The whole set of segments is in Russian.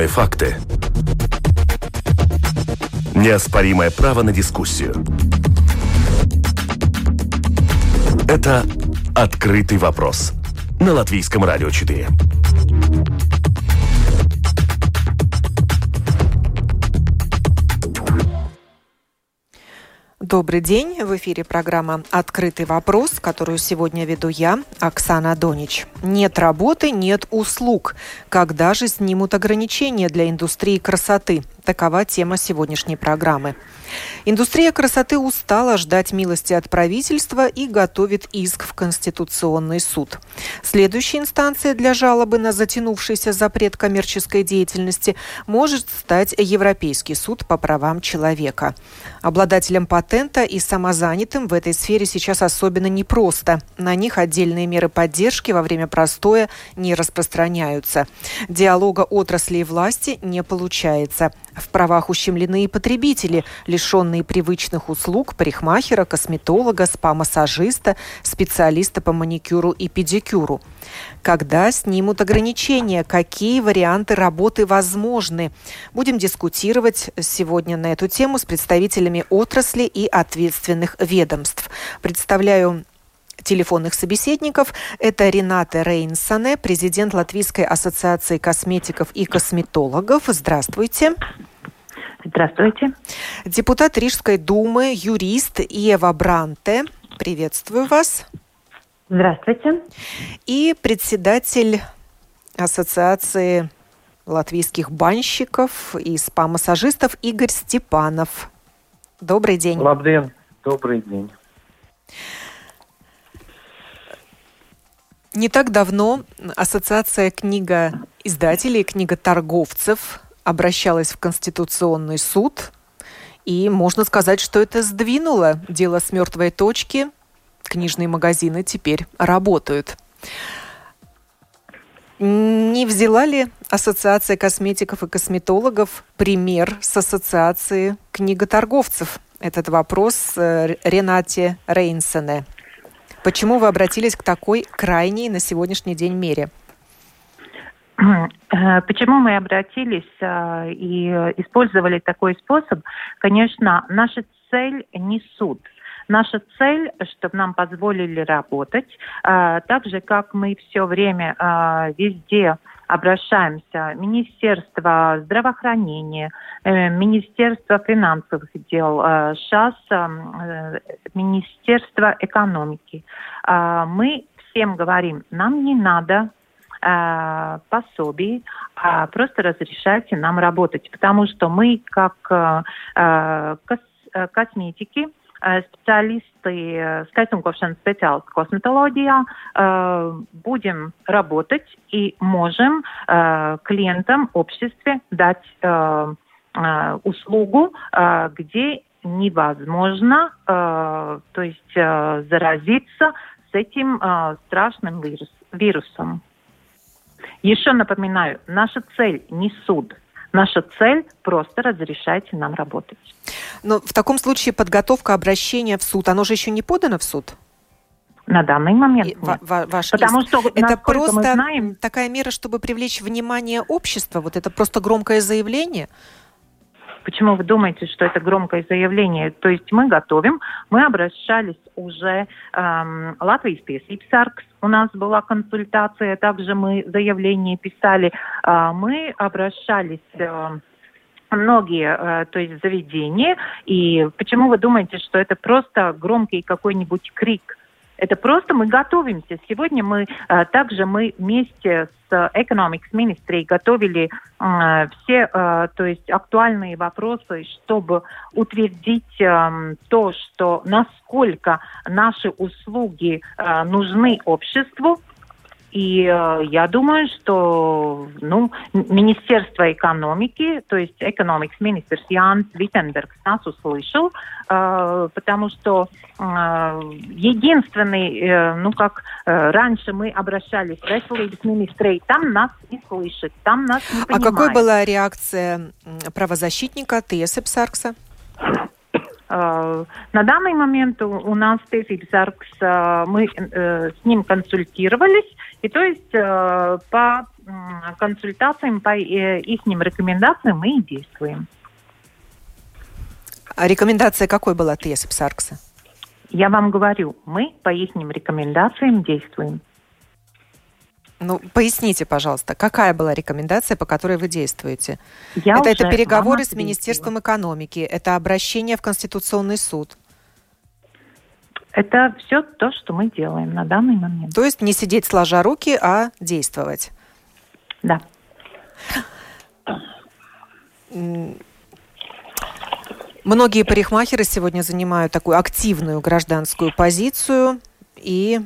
Объективные факты. Неоспоримое право на дискуссию. Это «Открытый вопрос» на Латвийском радио 4. Добрый день. В эфире программа «Открытый вопрос», которую сегодня веду я, Оксана Донич. Нет работы, нет услуг. Когда же снимут ограничения для индустрии красоты? Такова тема сегодняшней программы. Индустрия красоты устала ждать милости от правительства и готовит иск в Конституционный суд. Следующей инстанцией для жалобы на затянувшийся запрет коммерческой деятельности может стать Европейский суд по правам человека. Обладателям патента и самозанятым в этой сфере сейчас особенно непросто. На них отдельные меры поддержки во время простоя не распространяются. Диалога отрасли и власти не получается. В правах ущемлены и потребители, лишенные привычных услуг парикмахера, косметолога, спа-массажиста, специалиста по маникюру и педикюру. Когда снимут ограничения, какие варианты работы возможны? Будем дискутировать сегодня на эту тему с представителями отрасли и ответственных ведомств. Представляю телефонных собеседников. Это Рената Рейнсоне, президент Латвийской ассоциации косметиков и косметологов. Здравствуйте. Здравствуйте. Депутат Рижской думы, юрист Ева Бранте. Приветствую вас. Здравствуйте. И председатель Ассоциации латвийских банщиков и спа-массажистов Игорь Степанов. Добрый день. Лабден. Добрый день. Не так давно Ассоциация книга издателей, книга торговцев обращалась в Конституционный суд, и можно сказать, что это сдвинуло дело с мертвой точки. Книжные магазины теперь работают. Не взяла ли Ассоциация косметиков и косметологов пример с Ассоциации книготорговцев? Этот вопрос э, Ренате Рейнсене. Почему вы обратились к такой крайней на сегодняшний день мере? Э, почему мы обратились э, и использовали такой способ? Конечно, наша цель не суд. Наша цель, чтобы нам позволили работать, э, так же, как мы все время везде обращаемся Министерство здравоохранения, э, Министерство финансовых дел, сейчас э, э, Министерство экономики. Мы всем говорим, нам не надо пособий, а просто разрешайте нам работать, потому что мы как косметики специалисты, э, скайтунковшин специалисты косметология, э, будем работать и можем клиентам, обществе дать услугу, где невозможно, то есть заразиться с этим страшным вирусом. Еще напоминаю, наша цель не суд – Наша цель – просто разрешайте нам работать. Но в таком случае подготовка обращения в суд, оно же еще не подано в суд? На данный момент нет. Ва ваш Потому что это просто мы знаем... такая мера, чтобы привлечь внимание общества. Вот это просто громкое заявление. Почему вы думаете, что это громкое заявление? То есть мы готовим, мы обращались уже эм, Латвийс Песипсаркс, у нас была консультация, также мы заявление писали, э, мы обращались э, многие, э, то есть заведения, и почему вы думаете, что это просто громкий какой-нибудь крик? Это просто мы готовимся. Сегодня мы э, также мы вместе с Economics Ministry готовили э, все, то есть актуальные вопросы, чтобы утвердить э, то, что насколько наши услуги нужны обществу, и э, я думаю, что ну, Министерство экономики, то есть Economics Minister Янс Виттенберг нас услышал, э, потому что э, единственный, э, ну как э, раньше мы обращались в Veselības министрей, там нас не слышат, там нас не понимают. А какой была реакция правозащитника Тиеса Псаркса? На данный момент у нас Тесип Саркс, мы с ним консультировались, и то есть по консультациям, по их рекомендациям мы и действуем. А рекомендация какой была Тесип Саркса? Я вам говорю, мы по их рекомендациям действуем. Ну, поясните, пожалуйста, какая была рекомендация, по которой вы действуете? Я это, это переговоры с Министерством экономики, это обращение в Конституционный суд. Это все то, что мы делаем на данный момент. То есть не сидеть сложа руки, а действовать. Да. Многие парикмахеры сегодня занимают такую активную гражданскую позицию и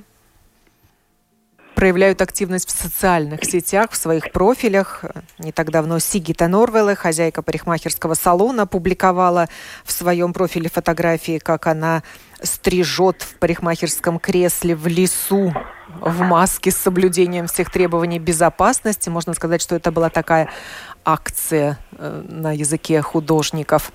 проявляют активность в социальных сетях, в своих профилях. Не так давно Сигита Норвелле, хозяйка парикмахерского салона, публиковала в своем профиле фотографии, как она стрижет в парикмахерском кресле в лесу в маске с соблюдением всех требований безопасности. Можно сказать, что это была такая акция э, на языке художников.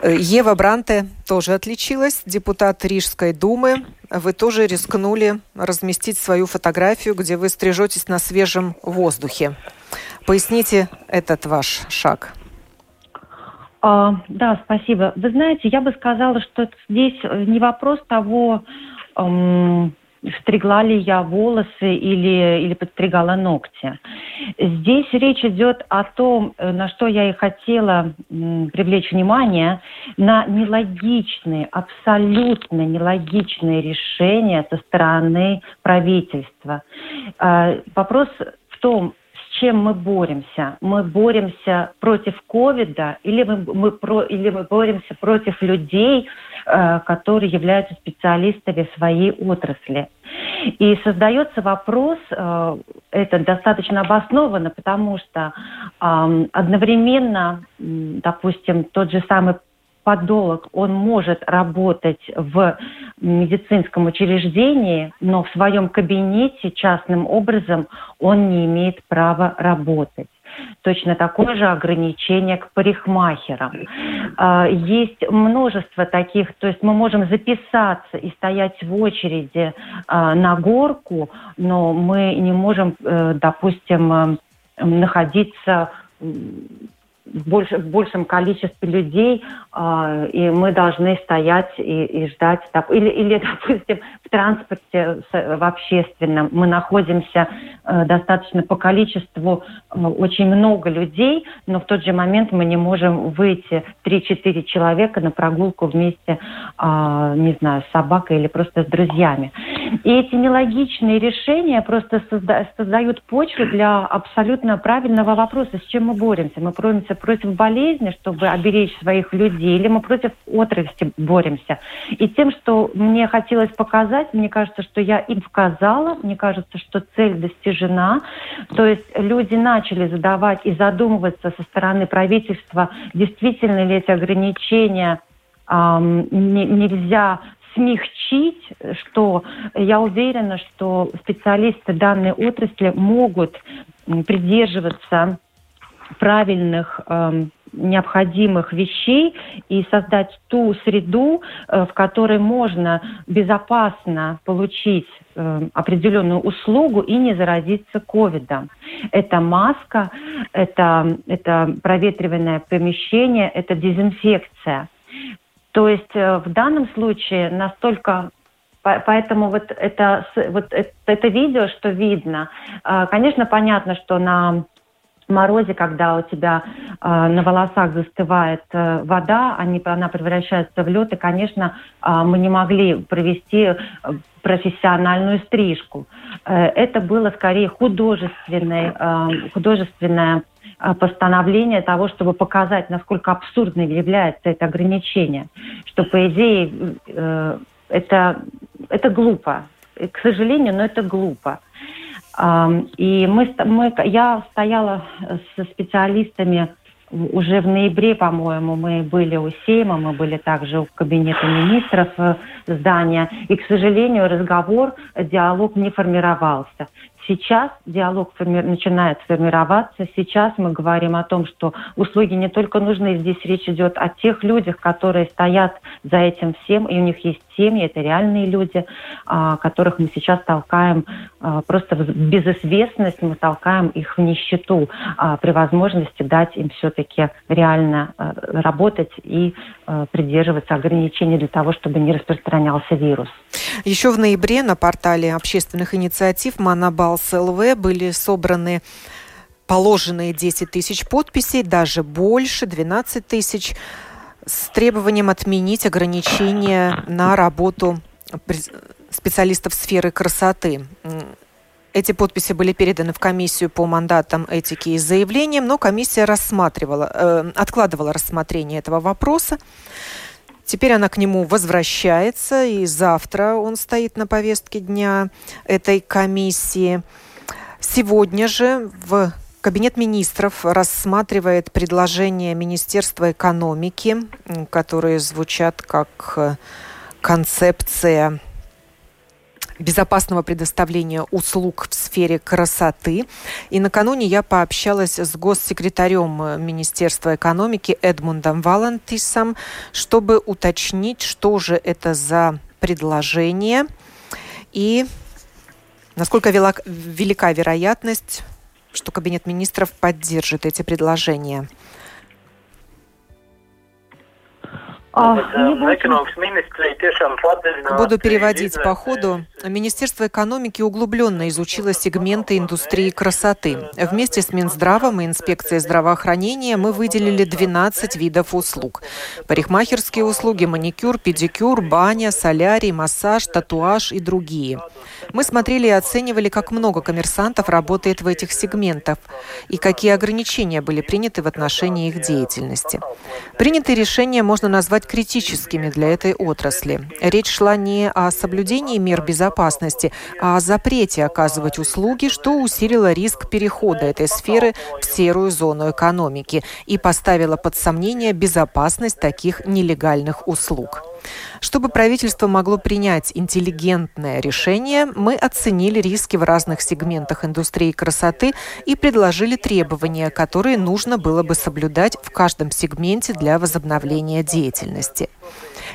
Э, Ева Бранте тоже отличилась, депутат Рижской думы. Вы тоже рискнули разместить свою фотографию, где вы стрижетесь на свежем воздухе. Поясните этот ваш шаг. А, да, спасибо. Вы знаете, я бы сказала, что здесь не вопрос того, эм, стригла ли я волосы или, или подстригала ногти. Здесь речь идет о том, э, на что я и хотела привлечь внимание, на нелогичные, абсолютно нелогичные решения со стороны правительства. А, вопрос в том, чем мы боремся? Мы боремся против ковида или мы, мы, про, или мы боремся против людей, Э, которые являются специалистами в своей отрасли. И создается вопрос, э, это достаточно обоснованно, потому что одновременно, допустим, тот же самый подолог, он может работать в медицинском учреждении, но в своем кабинете частным образом он не имеет права работать. Точно такое же ограничение к парикмахерам. А, есть множество таких, то есть мы можем записаться и стоять в очереди а, на горку, но мы не можем, э, допустим, э, находиться в, больш, в большем количестве людей, э, и мы должны стоять и, и ждать. Или, или, допустим, в транспорте в общественном мы находимся э, достаточно по количеству э, очень много людей, но в тот же момент мы не можем выйти 3-4 человека на прогулку вместе, э, не знаю, с собакой или просто с друзьями. И эти нелогичные решения просто созда создают почву для абсолютно правильного вопроса, с чем мы боремся. Мы боремся против болезни, чтобы оберечь своих людей, или мы против отрасли боремся. И тем, что мне хотелось показать, мне кажется, что я им показала, мне кажется, что цель достижена. То есть люди начали задавать и задумываться со стороны правительства, действительно ли эти ограничения не, нельзя смягчить, что я уверена, что специалисты данной отрасли могут придерживаться правильных э, необходимых вещей и создать ту среду, э, в которой можно безопасно получить э, определенную услугу и не заразиться ковидом. Это маска, это, это проветриванное помещение, это дезинфекция. То есть э, в данном случае настолько Поэтому вот это, вот это, видео, что видно, э, конечно, понятно, что на морозе, когда у тебя э, на волосах застывает э, вода, они, она превращается в лед, и, конечно, э, мы не могли провести профессиональную стрижку. Э, это было скорее художественное, э, художественное постановление того, чтобы показать, насколько абсурдным является это ограничение. Что, по идее, э, это, это глупо. К сожалению, но это глупо. И мы, мы, я стояла со специалистами уже в ноябре, по-моему, мы были у Сейма, мы были также у кабинета министров э, здания. И, к сожалению, разговор, диалог не формировался. Сейчас диалог форми- начинает формироваться. Сейчас мы говорим о том, что услуги не только нужны, здесь речь идет о тех людях, которые стоят за этим всем, и у них есть семьи, это реальные люди, а, которых мы сейчас толкаем а, просто в безызвестность, мы толкаем их в нищету а, при возможности дать им все-таки реально работать и придерживаться ограничений для того, чтобы не распространялся вирус. Еще в ноябре на портале общественных инициатив Монобалс ЛВ были собраны положенные 10 тысяч подписей, даже больше, 12 тысяч с требованием отменить ограничения на работу специалистов сферы красоты. Эти подписи были переданы в комиссию по мандатам этики и заявлениям, но комиссия рассматривала, э, откладывала рассмотрение этого вопроса. Теперь она к нему возвращается, и завтра он стоит на повестке дня этой комиссии. Сегодня же в Кабинет министров рассматривает предложения Министерства экономики, которые звучат как э, концепция безопасного предоставления услуг в сфере красоты. И накануне я пообщалась с госсекретарем э, Министерства экономики Эдмундом Валантисом, чтобы уточнить, что же это за предложение и насколько велика вероятность что Кабинет министров поддержит эти предложения. А, Буду переводить по ходу. Министерство экономики углубленно изучило сегменты индустрии красоты. Вместе с Минздравом и инспекцией здравоохранения мы выделили 12 видов услуг. Парикмахерские услуги, маникюр, педикюр, баня, солярий, массаж, татуаж и другие. Мы смотрели и оценивали, как много коммерсантов работает в этих сегментах и какие ограничения были приняты в отношении их деятельности. Принятые решения можно назвать критическими для этой отрасли. Речь шла не о соблюдении мер безопасности, а о запрете оказывать услуги, что усилило риск перехода этой сферы в серую зону экономики и поставило под сомнение безопасность таких нелегальных услуг. Чтобы правительство могло принять интеллигентное решение, мы оценили риски в разных сегментах индустрии красоты и предложили требования, которые нужно было бы соблюдать в каждом сегменте для возобновления деятельности.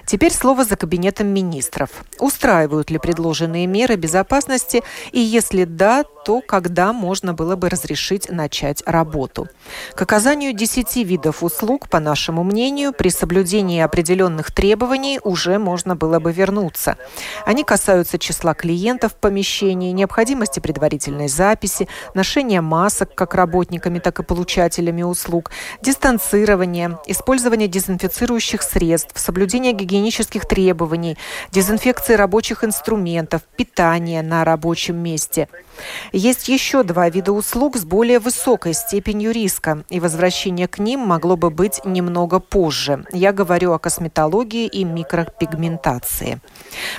Теперь слово за кабинетом министров. Устраивают ли предложенные меры безопасности и если да, то когда можно было бы разрешить начать работу? К оказанию 10 видов услуг, по нашему мнению, при соблюдении определенных требований уже можно было бы вернуться. Они касаются числа клиентов в помещении, необходимости предварительной записи, ношения масок как работниками, так и получателями услуг, дистанцирования, использования дезинфицирующих средств, соблюдения гигиенических требований, дезинфекции рабочих инструментов, питания на рабочем месте. Есть еще два вида услуг с более высокой степенью риска, и возвращение к ним могло бы быть немного позже. Я говорю о косметологии и микропигментации.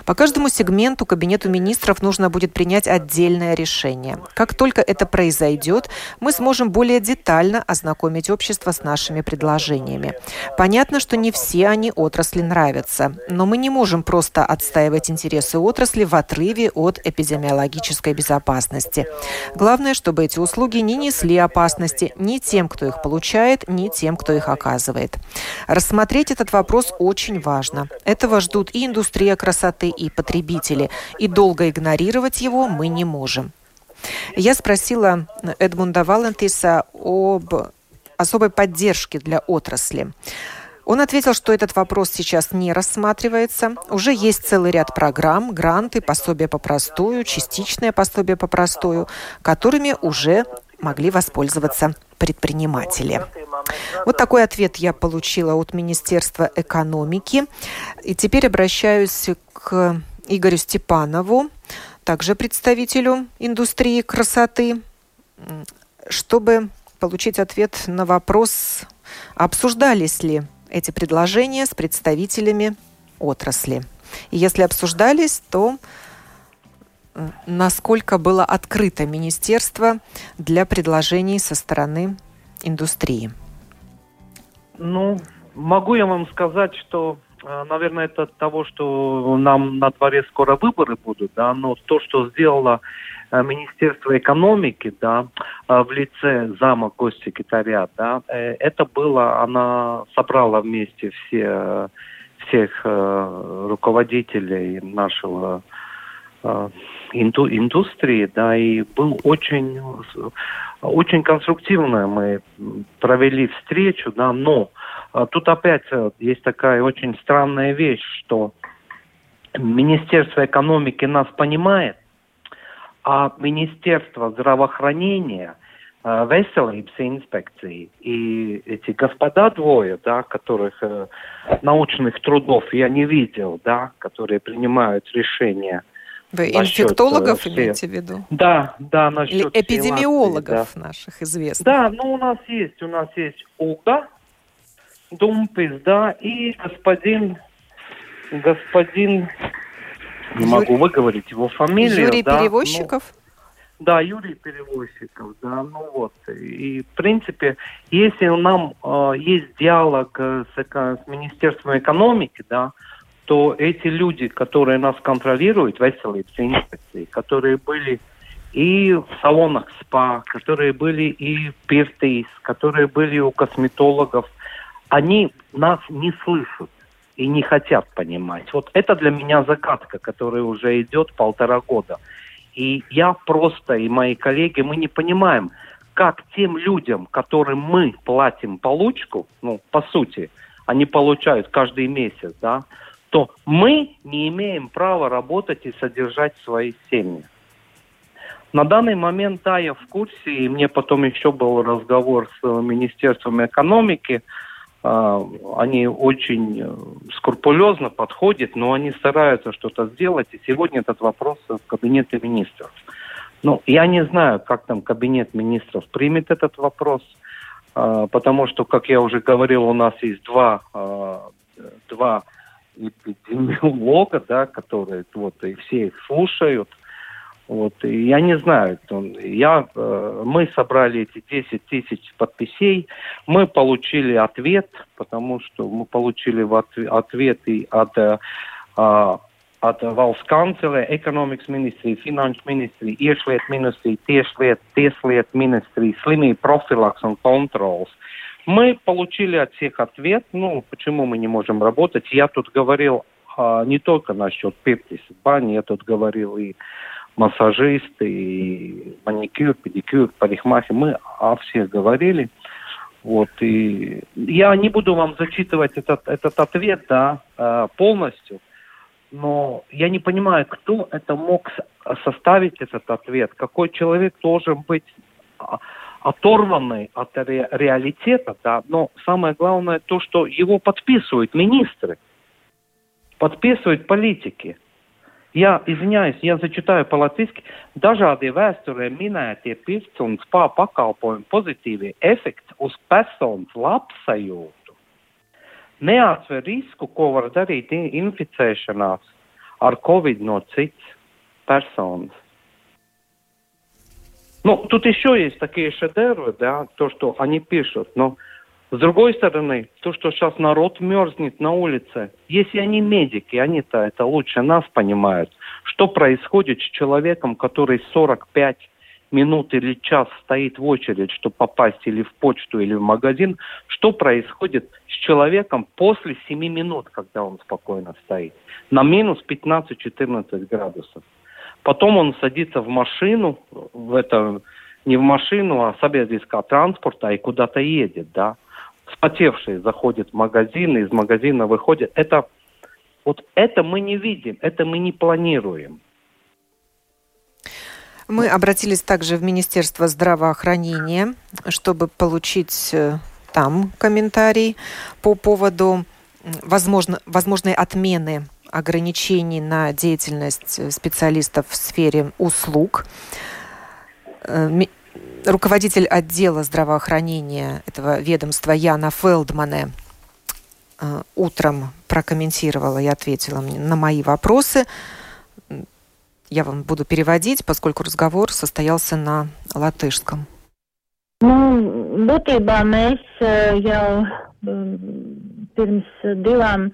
По каждому сегменту Кабинету министров нужно будет принять отдельное решение. Как только это произойдет, мы сможем более детально ознакомить общество с нашими предложениями. Понятно, что не все они отрасли нравятся, но мы не можем просто отстаивать интересы отрасли в отрыве от эпидемиологической безопасности. Главное, чтобы эти услуги не несли опасности ни тем, кто их получает, ни тем, кто их оказывает. Рассмотреть этот вопрос очень важно. Этого ждут и индустрия красоты, и потребители. И долго игнорировать его мы не можем. Я спросила Эдмунда Валентиса об особой поддержке для отрасли. Он ответил, что этот вопрос сейчас не рассматривается. Уже есть целый ряд программ, гранты, пособия по простую, частичное пособие по простую, которыми уже могли воспользоваться предприниматели. Вот такой ответ я получила от Министерства экономики. И теперь обращаюсь к Игорю Степанову, также представителю индустрии красоты, чтобы получить ответ на вопрос, обсуждались ли эти предложения с представителями отрасли. И если обсуждались, то насколько было открыто министерство для предложений со стороны индустрии? Ну, могу я вам сказать, что наверное, это от того, что нам на дворе скоро выборы будут, да, но то, что сделало э, Министерство экономики, да, э, в лице зама госсекретаря, да, это было, она собрала вместе все, всех руководителей нашего инду, индустрии, да, и был очень, очень конструктивно мы провели встречу, да, но тут опять э, есть такая очень странная вещь, что Министерство экономики нас понимает, а Министерство здравоохранения, э, Веселības инспекции и эти господа двое, да, которых э, научных трудов я не видел, да, которые принимают решения – вы инфектологов всех... имеете в виду? Да, да, насчет Или эпидемиологов да. наших известных? Да, ну у нас есть, у нас есть Уга, Думпис, да, и господин, господин, не Юрий... могу выговорить его фамилию. Юрий да, Перевозчиков? Ну, да, Юрий Перевозчиков, да, ну вот. И, в принципе, если нам э, есть диалог с, с Министерством экономики, да, то эти люди, которые нас контролируют, веселые инспекции, которые были и в салонах СПА, которые были и в Пиртейс, которые были у косметологов, они нас не слышат и не хотят понимать. Вот это для меня загадка, которая уже идет полтора года. И я просто и мои коллеги, мы не понимаем, как тем людям, которым мы платим получку, ну, по сути, они получают каждый месяц, да, то мы не имеем права работать и содержать свои семьи. На данный момент, да, я в курсе, и мне потом еще был разговор с Министерством экономики. А, они очень э, скрупулезно подходят, но они стараются что-то сделать. И сегодня этот вопрос в кабинете министров. Ну, я не знаю, как там кабинет министров примет этот вопрос, а, потому что, как я уже говорил, у нас есть два, а, два эпидемиолога, да, которые вот и все их слушают. Вот, и я не знаю, я, э, мы собрали эти 10 тысяч подписей, мы получили ответ, потому что мы получили ответы от, э, от valsts kancele, ekonomikas ministrija, finanšu ministrija, iekšlietu ministrija, tiešlietu, tieslietu ministrija, slimību profilaks un kontrols. Мы получили от всех ответ, ну, почему мы не можем работать. Я тут говорил а, не только насчет пептис бани, я тут говорил и массажисты, и маникюр, педикюр, парикмахер. Мы о всех говорили. Вот, и я не буду вам зачитывать этот, этот ответ, да, а, полностью, но я не понимаю, кто это мог составить этот ответ, какой человек должен быть а, оторванный от ре реалитета, да, но самое главное то, что его подписывают министры, подписывают политики. Я извиняюсь, я зачитаю по-латviski. Dažādie vēsturē minētie pirts un spā pakalpojumi pozitīvie efekti uz personas labsajūtu neatsver risku, ko var darīt inficēšanās ar covid no cits personas. Ну, тут еще есть такие шедевры, да, то, что они пишут, но с другой стороны, то, что сейчас народ мерзнет на улице, если они медики, они-то это лучше нас понимают, что происходит с человеком, который 45 минут или час стоит в очередь, чтобы попасть или в почту, или в магазин, что происходит с человеком после 7 минут, когда он спокойно стоит, на минус 15-14 градусов. Потом он садится в машину, в это, не в машину, а собезвискā транспорта и куда-то едет, да. Спотевший заходит в магазин, из магазина выходит. Это, вот это мы не видим, это мы не планируем. Мы обратились также в Министерство здравоохранения, чтобы получить э, там комментарий по поводу возможно, возможной отмены ограничений на деятельность э, специалистов в сфере услуг. Э, руководитель отдела здравоохранения этого ведомства Яна Фелдмане э, утром прокомментировала и ответила на мои вопросы. Я вам буду переводить, поскольку разговор состоялся на латышском. Nu, būtībā mēs jau pirms divām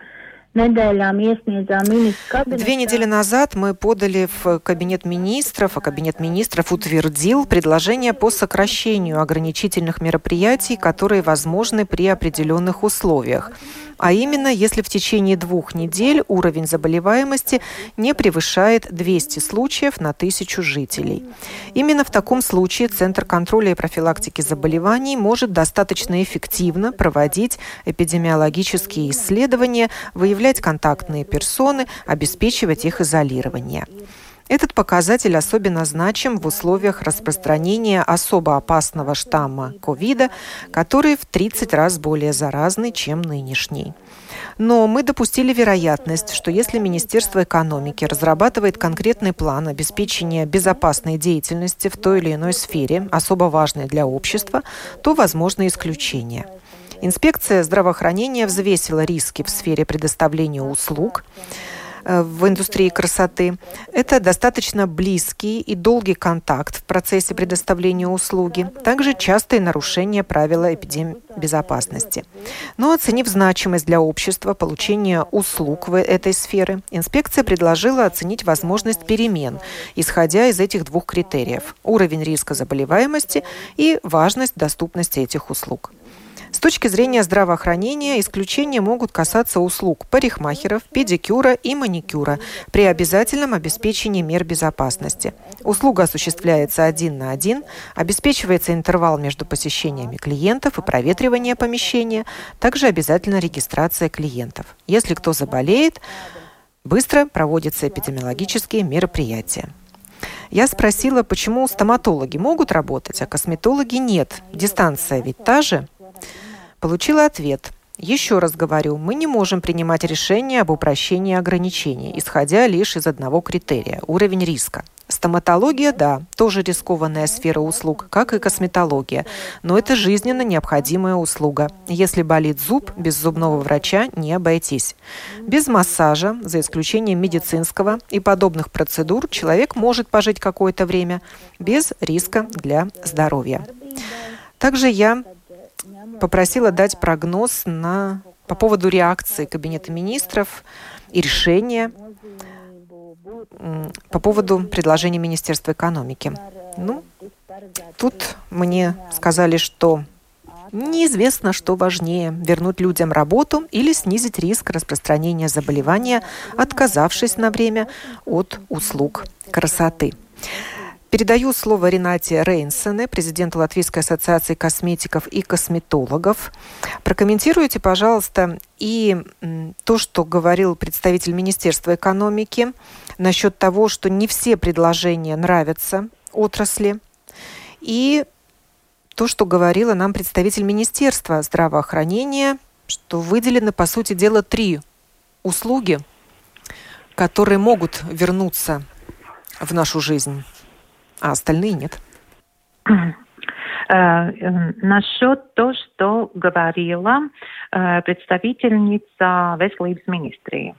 Две недели назад мы подали в Кабинет министров, а Кабинет министров утвердил предложение по сокращению ограничительных мероприятий, которые возможны при определенных условиях а именно если в течение двух недель уровень заболеваемости не превышает 200 случаев на тысячу жителей. Именно в таком случае Центр контроля и профилактики заболеваний может достаточно эффективно проводить эпидемиологические исследования, выявлять контактные персоны, обеспечивать их изолирование. Этот показатель особенно значим в условиях распространения особо опасного штамма ковида, который в 30 раз более заразный, чем нынешний. Но мы допустили вероятность, что если Министерство экономики разрабатывает конкретный план обеспечения безопасной деятельности в той или иной сфере, особо важной для общества, то возможно исключение. Инспекция здравоохранения взвесила риски в сфере предоставления услуг. Э, в индустрии красоты. Это достаточно близкий и долгий контакт в процессе предоставления услуги, также частые нарушения правила эпидембезопасности. Но оценив значимость для общества получения услуг в этой сфере, инспекция предложила оценить возможность перемен, исходя из этих двух критериев – уровень риска заболеваемости и важность доступности этих услуг. С точки зрения здравоохранения исключения могут касаться услуг парикмахеров, педикюра и маникюра при обязательном обеспечении мер безопасности. Услуга осуществляется один на один, обеспечивается интервал между посещениями клиентов и проветривание помещения, также обязательно регистрация клиентов. Если кто заболеет, быстро проводятся эпидемиологические мероприятия. Я спросила, почему стоматологи могут работать, а косметологи нет. Дистанция ведь та же. Получила ответ. Еще раз говорю, мы не можем принимать решение об упрощении ограничений, исходя лишь из одного критерия – уровень риска. Стоматология, да, тоже рискованная сфера услуг, как и косметология, но это жизненно необходимая услуга. Если болит зуб, без зубного врача не обойтись. Без массажа, за исключением медицинского и подобных процедур, человек может пожить какое-то время без риска для здоровья. Также я попросила дать прогноз на, по поводу реакции Кабинета министров и решения по поводу предложения Министерства экономики. Ну, тут мне сказали, что неизвестно, что важнее – вернуть людям работу или снизить риск распространения заболевания, отказавшись на время от услуг красоты. Передаю слово Ренате Рейнсене, президенту Латвийской ассоциации косметиков и косметологов. Прокомментируйте, пожалуйста, и то, что говорил представитель Министерства экономики насчет того, что не все предложения нравятся отрасли, и то, что говорила нам представитель Министерства здравоохранения, что выделены, по сути дела, три услуги, которые могут вернуться в нашу жизнь а остальные нет. Э, насчет того, что говорила э, представительница Веслибс министрии.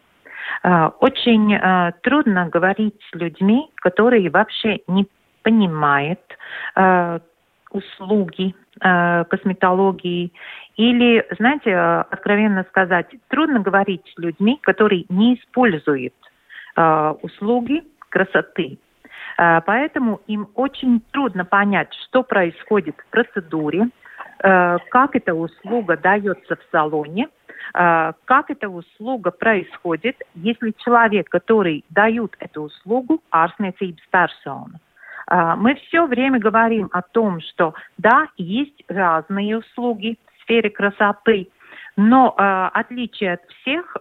Э, очень трудно говорить с людьми, которые вообще не понимают услуги косметологии. Или, знаете, откровенно сказать, трудно говорить с людьми, которые не используют услуги красоты. Э, поэтому им очень трудно понять, что происходит в процедуре, э, как эта услуга дается в салоне, э, как эта услуга происходит, если человек, который дает эту услугу, ārstniecības персона. Мы все время говорим о том, что да, есть разные услуги в сфере красоты, но отличие от всех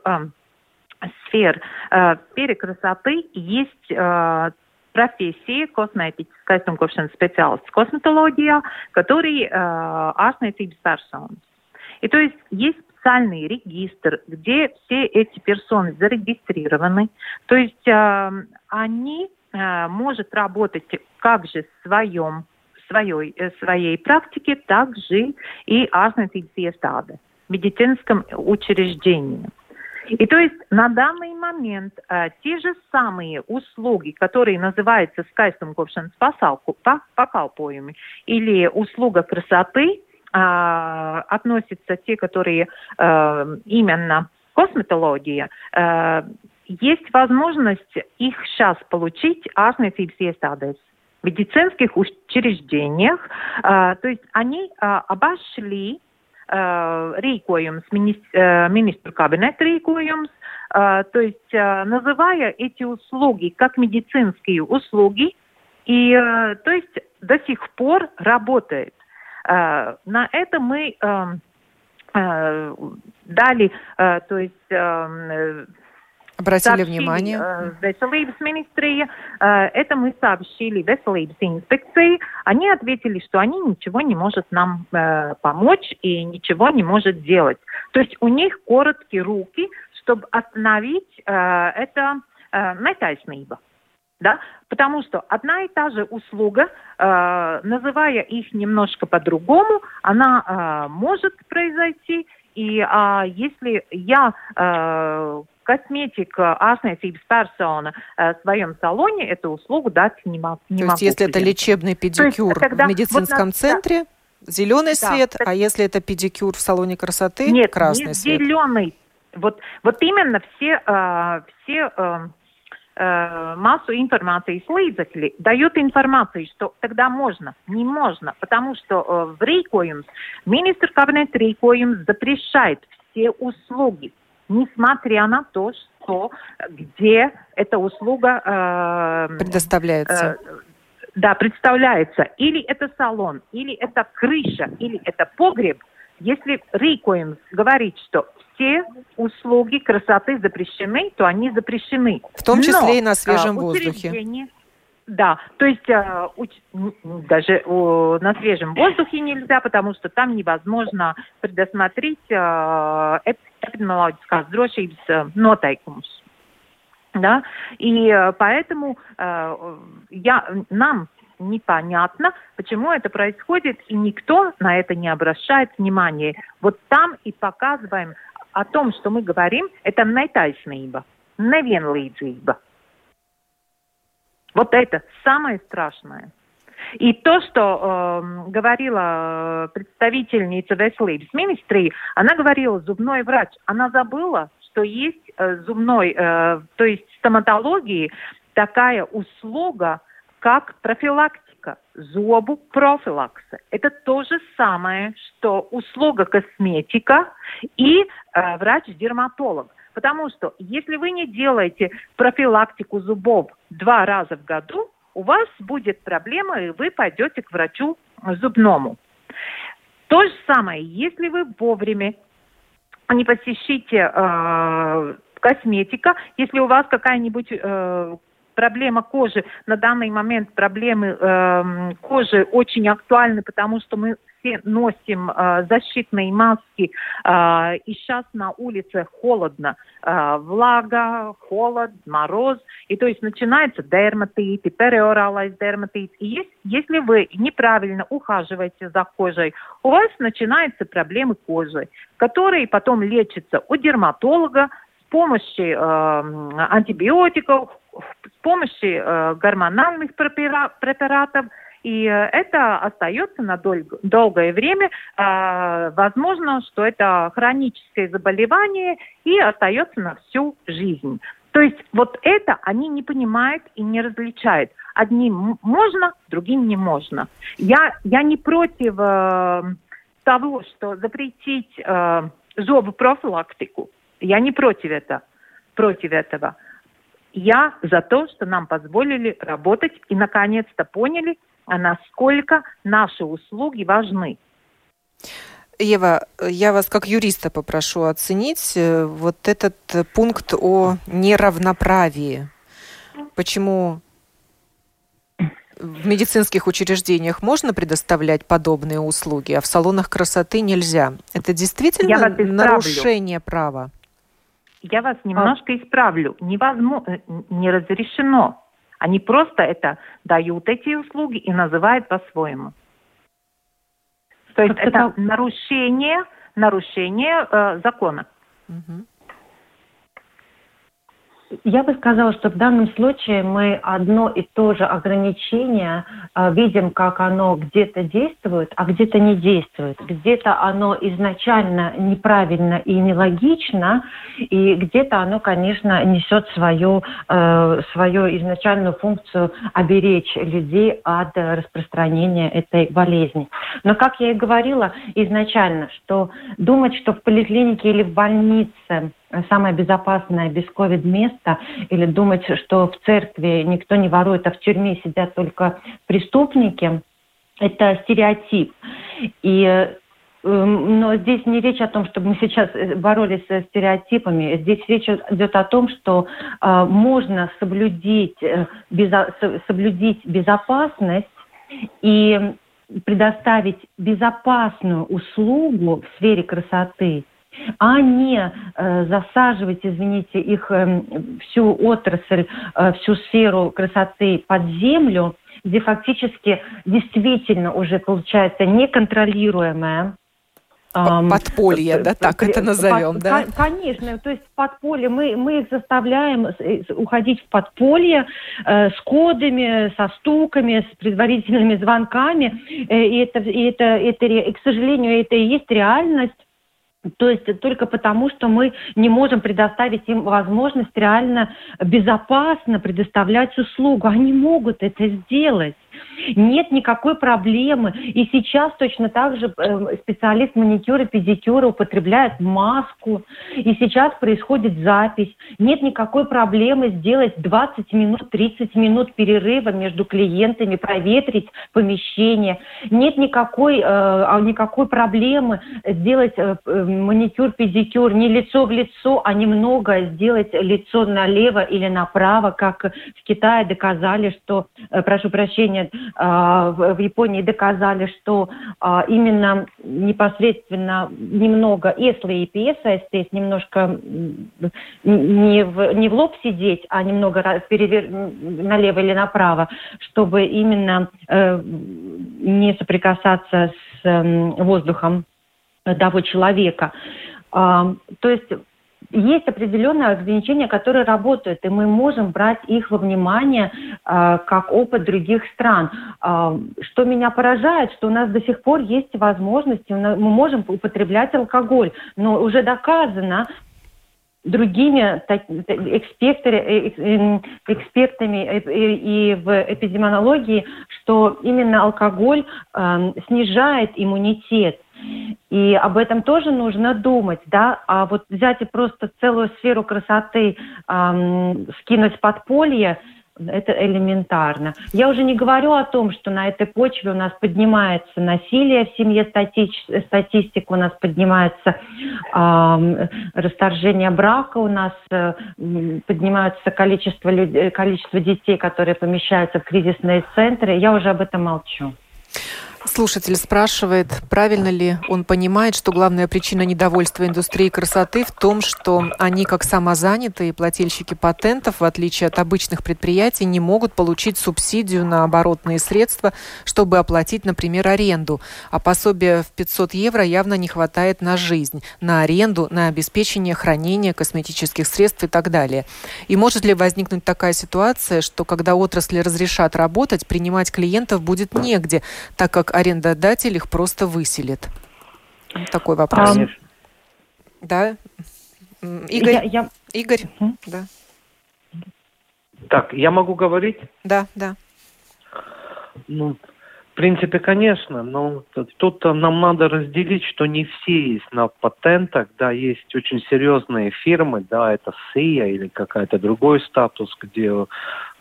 сфер в сфере красоты есть профессии косметический костюмкопšanas специалист косметология, который э, ārstniecības personas. И то есть есть специальный регистр, где все эти персоны зарегистрированы. То есть э, они э, может работать как же в своем своей, э, своей практике, так же и ārstniecības iestāde, медицинском учреждении. И то есть на данный момент э, те же самые услуги, которые называются скайстумкопšanas pakalpojumi или услуга красоты, э, относятся те, которые э, именно kosmetoloģija. Uh, есть возможность их сейчас получить ārstniecības iestādēs, медицинских учреждениях. Uh, то есть они uh, обошли рīkojums, министр, министру кабинета рīkojums, то есть называя эти услуги как медицинские услуги, и то есть до сих пор работает. На это мы дали, то есть Обратили сообщили, внимание. Veselības министрия, это мы сообщили Veselības инспекции. Они ответили, что они ничего не может нам помочь и ничего не может делать. То есть у них короткие руки, чтобы остановить это нетайснība. Да? Потому что одна и та же услуга, э, называя их немножко по-другому, она э, может произойти. И э, если я э, косметик, ārstniecības persona э, в своем салоне эту услугу дать не, могу. То есть если это лечебный педикюр есть, тогда, в медицинском вот, центре, да. зеленый да, свет, так... а если это педикюр в салоне красоты, нет, красный нет, свет? зеленый. Вот, вот именно все, э, все э, э, массу информации līdzekļi дают информацию, что тогда можно, не можно, потому что э, в рīkojums, министр кабинет рīkojums запрещает все услуги, несмотря на то, что где эта услуга э, предоставляется. Э, да, представляется. Или это салон, или это крыша, или это погреб. Если Рикоимс говорит, что все услуги красоты запрещены, то они запрещены. В том числе Но, и на свежем а, воздухе. Да, то есть э, уч, даже э, на свежем воздухе нельзя, потому что там невозможно предусмотреть э, эпидемиологическās drošības noteikumus. Да? И э, поэтому э, я, нам непонятно, почему это происходит, и никто на это не обращает внимания. Вот там и показываем о том, что мы говорим, это netaisnība, nevienlīdzība. Вот это самое страшное. И то, что э, говорила представительница Веселības министрии, она говорила зубной врач. Она забыла, что есть э, зубной, э, то есть стоматологии такая услуга, как профилактика, зубу профилакса. Это то же самое, что услуга косметика и э, врач-дерматолог. Потому что если вы не делаете профилактику зубов два раза в году, у вас будет проблема, и вы пойдете к врачу зубному. То же самое, если вы вовремя не посещите э, косметика, если у вас какая-нибудь э, проблема кожи, на данный момент проблемы э, кожи очень актуальны, потому что мы все носим э, защитные маски, э, и сейчас на улице холодно, э, влага, холод, мороз, и то есть начинается дерматит, и периоралайз дерматит. И есть, если вы неправильно ухаживаете за кожей, у вас начинаются проблемы кожи, которые потом лечатся у дерматолога с помощью э, антибиотиков, с помощью э, гормональных препаратов, и э, это остается на дол- долгое время. Э, возможно, что это хроническое заболевание и остается на всю жизнь. То есть вот это они не понимают и не различают. Одним можно, другим не можно. Я, я не против э, того, что запретить э, зубопрофилактику. Я не против, это, против этого. Я за то, что нам позволили работать и наконец-то поняли, а насколько наши услуги важны. Ева, я вас как юриста попрошу оценить э, вот этот пункт о неравноправии. Почему в медицинских учреждениях можно предоставлять подобные услуги, а в салонах красоты нельзя? Это действительно нарушение права? Я вас немножко исправлю. Невозможно, э, не разрешено. Они просто это дают эти услуги и называют по-своему. То есть это нарушение, нарушение э, закона. Угу. Я бы сказала, что в данном случае мы одно и то же ограничение э, видим, как оно где-то действует, а где-то не действует. Где-то оно изначально неправильно и нелогично, и где-то оно, конечно, несет свою, э, свою изначальную функцию оберечь людей от распространения этой болезни. Но, как я и говорила изначально, что думать, что в поликлинике или в больнице самое безопасное без ковид место или думать, что в церкви никто не ворует, а в тюрьме сидят только преступники, это стереотип. И эм, но здесь не речь о том, чтобы мы сейчас э, боролись с стереотипами. Здесь речь идет о том, что э, можно соблюдить, э, безо, соблюдить безопасность и предоставить безопасную услугу в сфере красоты а не э, засаживать, извините, их э, всю отрасль, э, всю сферу красоты под землю, где фактически действительно уже получается неконтролируемая Подполье, да, так это назовем, под, да? Конечно, то есть подполье, мы, мы их заставляем э, уходить в подполье э, с кодами, со стуками, с предварительными звонками, э, и, это, и, это, это, и, к сожалению, это и есть реальность. То есть только потому, что мы не можем предоставить им возможность реально безопасно предоставлять услугу. Они могут это сделать. Нет никакой проблемы. И сейчас точно так же э, специалист маникюра, педикюра употребляет маску. И сейчас происходит запись. Нет никакой проблемы сделать 20 минут, 30 минут перерыва между клиентами, проветрить помещение. Нет никакой, э, а никакой проблемы сделать э, маникюр, педикюр не лицо в лицо, а немного сделать лицо налево или направо, как в Китае доказали, что, прошу прощения, а, в Японии доказали, что а, именно непосредственно немного, если EPS, то есть немножко не в, не в лоб сидеть, а немного перевер... налево или направо, чтобы именно э, не соприкасаться с эм, воздухом того человека. А, то есть есть определенные ограничения, которые работают, и мы можем брать их во внимание э, как опыт других стран. Э, что меня поражает, что у нас до сих пор есть возможности, мы можем употреблять алкоголь, но уже доказано, другими так, экспертами, э, экспертами и в эпидемиологии, что именно алкоголь э, снижает иммунитет. И об этом тоже нужно думать, да, а вот взять и просто целую сферу красоты эм, скинуть в подполье, это элементарно. Я уже не говорю о том, что на этой почве у нас поднимается насилие в семье, статич, статистика у нас поднимается, э, расторжение брака у нас, э, поднимается количество, людей, количество детей, которые помещаются в кризисные центры. Я уже об этом молчу. Слушатель спрашивает, правильно ли он понимает, что главная причина недовольства индустрии красоты в том, что они, как самозанятые плательщики патентов, в отличие от обычных предприятий, не могут получить субсидию на оборотные средства, чтобы оплатить, например, аренду. А пособия в 500 евро явно не хватает на жизнь, на аренду, на обеспечение хранения косметических средств и так далее. И может ли возникнуть такая ситуация, что когда отрасли разрешат работать, принимать клиентов будет негде, так как арендодатель их просто выселит? Такой вопрос. Конечно. Да? Игорь? Я, я... Игорь? Угу. Да. Так, я могу говорить? Да, да. Ну, принципе, конечно, но тут нам надо разделить, что не все есть на патентах, да, есть очень серьезные фирмы, да, это СИА или какая-то другой статус, где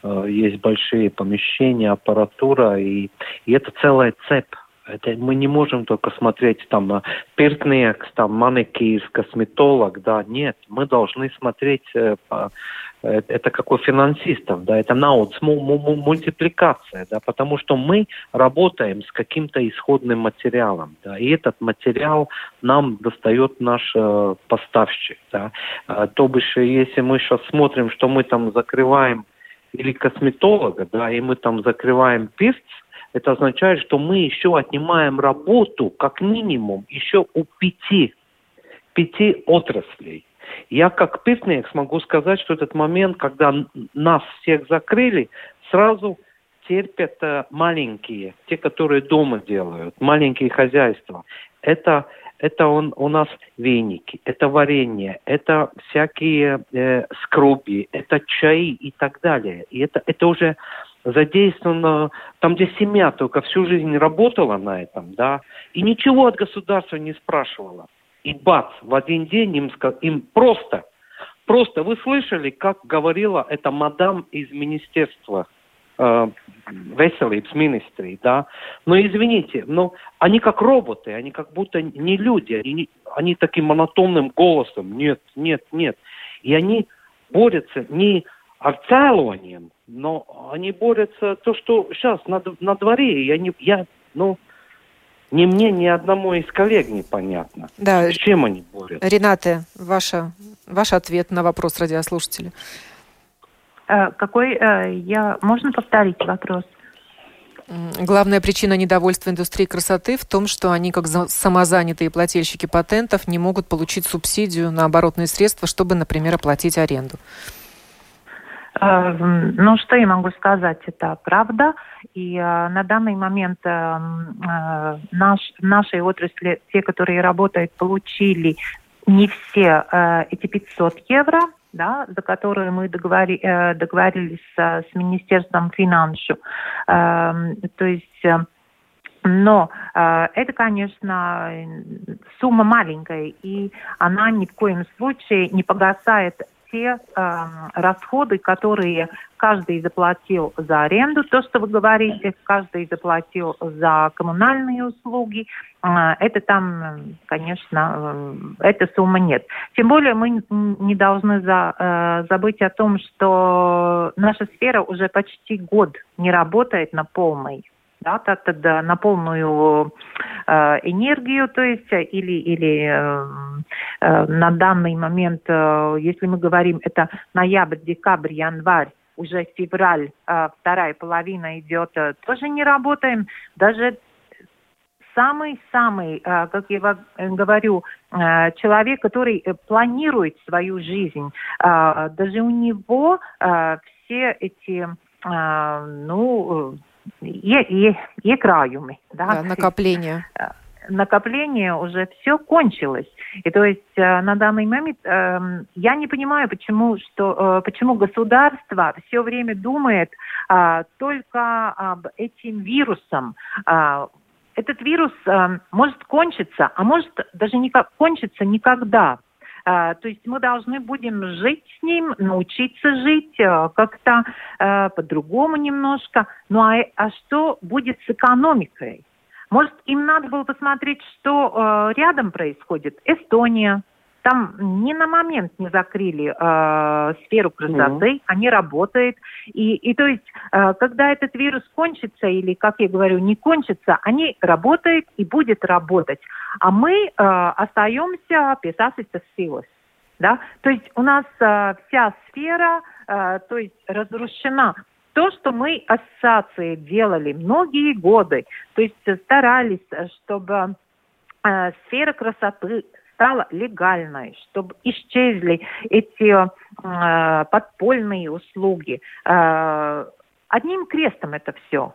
э, есть большие помещения, аппаратура, и, и это целая цепь. Это мы не можем только смотреть там пиртниeks, там манекис, косметолог, да, нет, мы должны смотреть э, э, это какой финансистов, да, это наудс, мультипликация, да, потому что мы работаем с каким-то исходным материалом, да, и этот материал нам достает наш э, поставщик, да, а, то бишь, если мы сейчас смотрим, что мы там закрываем или косметолога, да, и мы там закрываем пирс, это означает, что мы еще отнимаем работу, как минимум, еще у пяти, пяти отраслей. Я как пиртник смогу сказать, что этот момент, когда нас всех закрыли, сразу терпят э, маленькие, те, которые дома делают, маленькие хозяйства. Это, это он, у нас веники, это варенье, это всякие э, скруби, это чаи и так далее. И это, это уже задействовано там, где семья только всю жизнь работала на этом, да, и ничего от государства не спрашивала. И бац, в один день им, им просто, просто, вы слышали, как говорила эта мадам из министерства э, Veselības министрии, да, но извините, но они как роботы, они как будто не люди, они, они таким монотонным голосом, нет, нет, нет, и они борются не обцалыванием, но они борются то, что сейчас на, на дворе, я не, я, ну, ни мне, ни одному из коллег непонятно. Да. С чем они борются? Рената, ваша, ваш ответ на вопрос радиослушателя. Э, какой, э, я, можно повторить вопрос? Главная причина недовольства индустрии красоты в том, что они, как самозанятые плательщики патентов, не могут получить субсидию на оборотные средства, чтобы, например, оплатить аренду. Э, ну, что я могу сказать, это правда. И э, на данный момент э, э, наш, нашей отрасли те, которые работают, получили не все э, эти 500 евро, да, за которые мы договори, э, договорились с, с Министерством финансов. Э, то есть... Э, но э, это, конечно, сумма маленькая, и она ни в коем случае не погасает те э, расходы, которые каждый заплатил за аренду, то, что вы говорите, каждый заплатил за коммунальные услуги, э, это там, конечно, э, эта сумма нет. Тем более мы не должны за, э, забыть о том, что наша сфера уже почти год не работает на полной да, тогда на полную э, энергию, то есть, или, или э, э, на данный момент, э, если мы говорим, это ноябрь, декабрь, январь, уже февраль, э, вторая половина идет, э, тоже не работаем, даже самый-самый, э, как я говорю, э, человек, который планирует свою жизнь, э, даже у него все эти ну, iekrājumi. Да, да накопление. накопление уже все кончилось. И то есть э, на данный момент э, я не понимаю, почему, что, э, почему государство все время думает э, только об этим вирусом. Э, этот вирус э, может кончиться, а может даже не кончиться никогда. А, то есть мы должны будем жить с ним, научиться жить э, как-то э, по-другому немножко. Ну а, а что будет с экономикой? Может, им надо было посмотреть, что э, рядом происходит? Эстония, там ни на момент не закрыли э, сферу красоты, mm-hmm. они работают. И, и то есть, э, когда этот вирус кончится, или, как я говорю, не кончится, они работают и будет работать. А мы э, остаемся писательство силос. Да? То есть у нас э, вся сфера э, то есть разрушена то, что мы ассоциации делали многие годы, то есть старались, чтобы э, сфера красоты стала легальной, чтобы исчезли эти э, подпольные услуги. Э, одним крестом это все.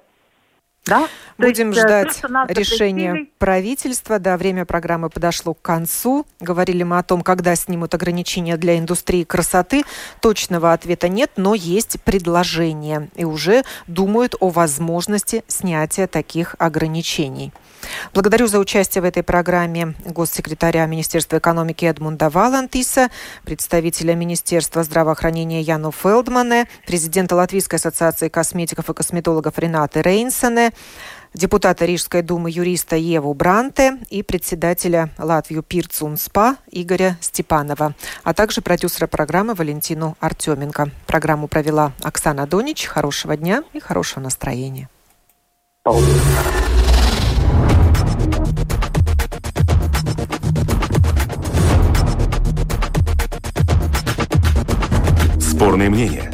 Да? Будем есть, э, ждать решения запретили... правительства. Да, время программы подошло к концу. Говорили мы о том, когда снимут ограничения для индустрии красоты. Точного ответа нет, но есть предложение. И уже думают о возможности снятия таких ограничений. Благодарю за участие в этой программе госсекретаря Министерства экономики Эдмунда Валантиса, представителя Министерства здравоохранения Яну Фелдмане, президента Латвийской ассоциации косметиков и косметологов Ренаты Рейнсене, депутата Рижской думы юриста Еву Бранте и председателя Латвию Пирцун СПА Игоря Степанова, а также продюсера программы Валентину Артеменко. Программу провела Оксана Донич. Хорошего дня и хорошего настроения. Спорные мнения.